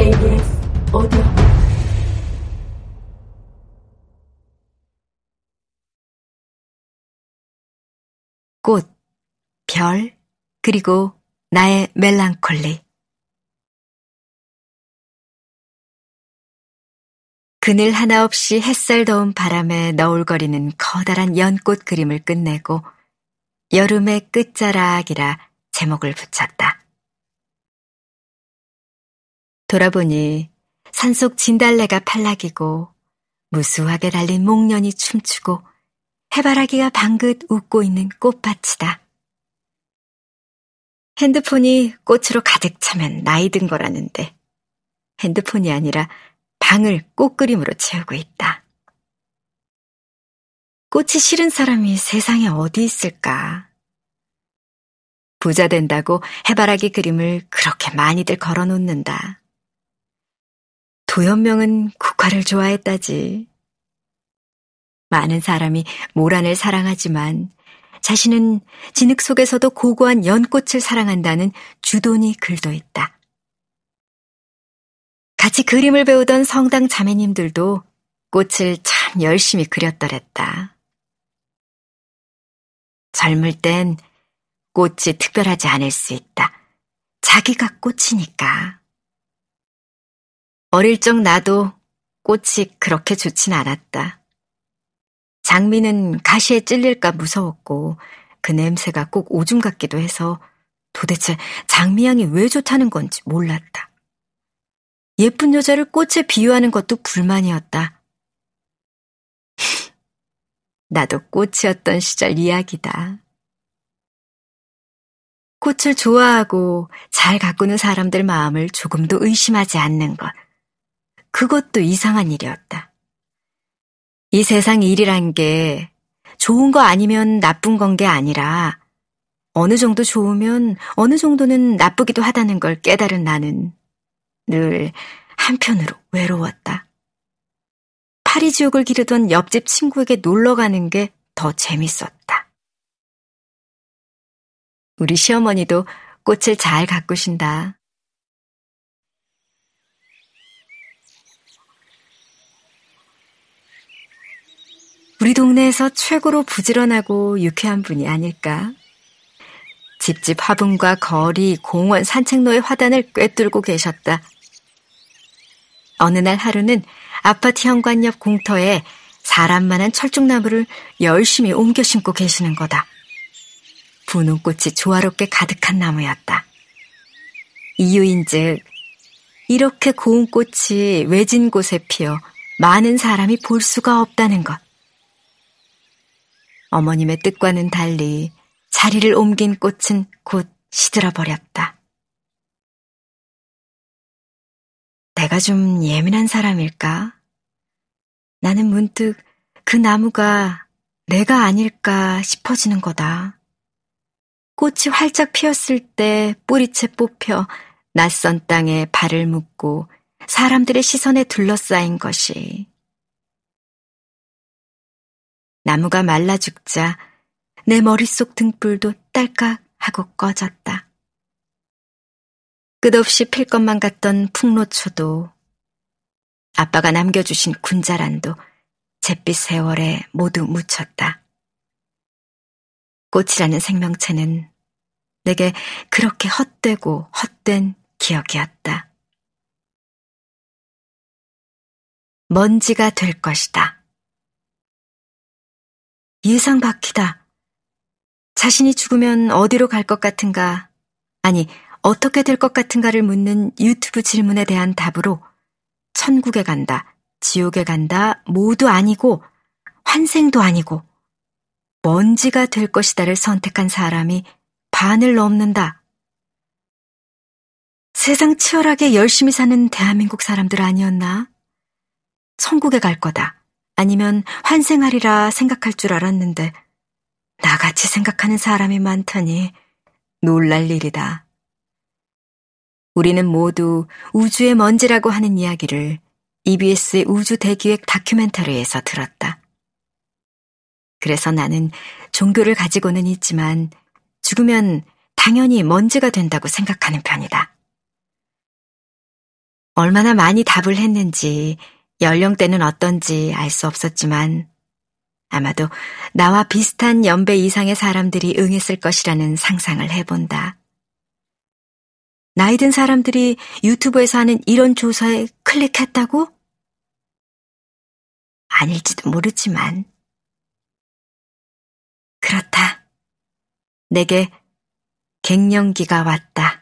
KBS 오디오 꽃, 별, 그리고 나의 멜랑콜리 그늘 하나 없이 햇살 더운 바람에 너울거리는 커다란 연꽃 그림을 끝내고 여름의 끝자락이라 제목을 붙였다. 돌아보니 산속 진달래가 팔락이고 무수하게 달린 목련이 춤추고 해바라기가 방긋 웃고 있는 꽃밭이다. 핸드폰이 꽃으로 가득 차면 나이 든 거라는데 핸드폰이 아니라 방을 꽃 그림으로 채우고 있다. 꽃이 싫은 사람이 세상에 어디 있을까? 부자 된다고 해바라기 그림을 그렇게 많이들 걸어 놓는다. 도연명은 국화를 좋아했다지. 많은 사람이 모란을 사랑하지만 자신은 진흙 속에서도 고고한 연꽃을 사랑한다는 주돈이 글도 있다. 같이 그림을 배우던 성당 자매님들도 꽃을 참 열심히 그렸더랬다. 젊을 땐 꽃이 특별하지 않을 수 있다. 자기가 꽃이니까. 어릴 적 나도 꽃이 그렇게 좋진 않았다. 장미는 가시에 찔릴까 무서웠고 그 냄새가 꼭 오줌 같기도 해서 도대체 장미향이 왜 좋다는 건지 몰랐다. 예쁜 여자를 꽃에 비유하는 것도 불만이었다. 나도 꽃이었던 시절 이야기다. 꽃을 좋아하고 잘 가꾸는 사람들 마음을 조금도 의심하지 않는 것. 그것도 이상한 일이었다. 이 세상 일이란 게 좋은 거 아니면 나쁜 건 게 아니라 어느 정도 좋으면 어느 정도는 나쁘기도 하다는 걸 깨달은 나는 늘 한편으로 외로웠다. 파리 지옥을 기르던 옆집 친구에게 놀러 가는 게 더 재밌었다. 우리 시어머니도 꽃을 잘 가꾸신다. 우리 동네에서 최고로 부지런하고 유쾌한 분이 아닐까? 집집 화분과 거리, 공원, 산책로의 화단을 꿰뚫고 계셨다. 어느 날 하루는 아파트 현관 옆 공터에 사람만한 철쭉나무를 열심히 옮겨 심고 계시는 거다. 분홍꽃이 조화롭게 가득한 나무였다. 이유인즉 이렇게 고운 꽃이 외진 곳에 피어 많은 사람이 볼 수가 없다는 것. 어머님의 뜻과는 달리 자리를 옮긴 꽃은 곧 시들어 버렸다. 내가 좀 예민한 사람일까? 나는 문득 그 나무가 내가 아닐까 싶어지는 거다. 꽃이 활짝 피었을 때 뿌리채 뽑혀 낯선 땅에 발을 묶고 사람들의 시선에 둘러싸인 것이 나무가 말라 죽자 내 머릿속 등불도 딸깍 하고 꺼졌다. 끝없이 필 것만 같던 풍로초도 아빠가 남겨주신 군자란도 잿빛 세월에 모두 묻혔다. 꽃이라는 생명체는 내게 그렇게 헛되고 헛된 기억이었다. 먼지가 될 것이다. 예상 바퀴다. 자신이 죽으면 어디로 갈 것 같은가? 아니, 어떻게 될 것 같은가를 묻는 유튜브 질문에 대한 답으로 천국에 간다, 지옥에 간다, 모두 아니고 환생도 아니고 먼지가 될 것이다를 선택한 사람이 반을 넘는다. 세상 치열하게 열심히 사는 대한민국 사람들 아니었나? 천국에 갈 거다. 아니면 환생하리라 생각할 줄 알았는데 나같이 생각하는 사람이 많다니 놀랄 일이다. 우리는 모두 우주의 먼지라고 하는 이야기를 EBS의 우주 대기획 다큐멘터리에서 들었다. 그래서 나는 종교를 가지고는 있지만 죽으면 당연히 먼지가 된다고 생각하는 편이다. 얼마나 많이 답을 했는지 연령대는 어떤지 알 수 없었지만 아마도 나와 비슷한 연배 이상의 사람들이 응했을 것이라는 상상을 해본다. 나이 든 사람들이 유튜브에서 하는 이런 조사에 클릭했다고? 아닐지도 모르지만. 그렇다. 내게 갱년기가 왔다.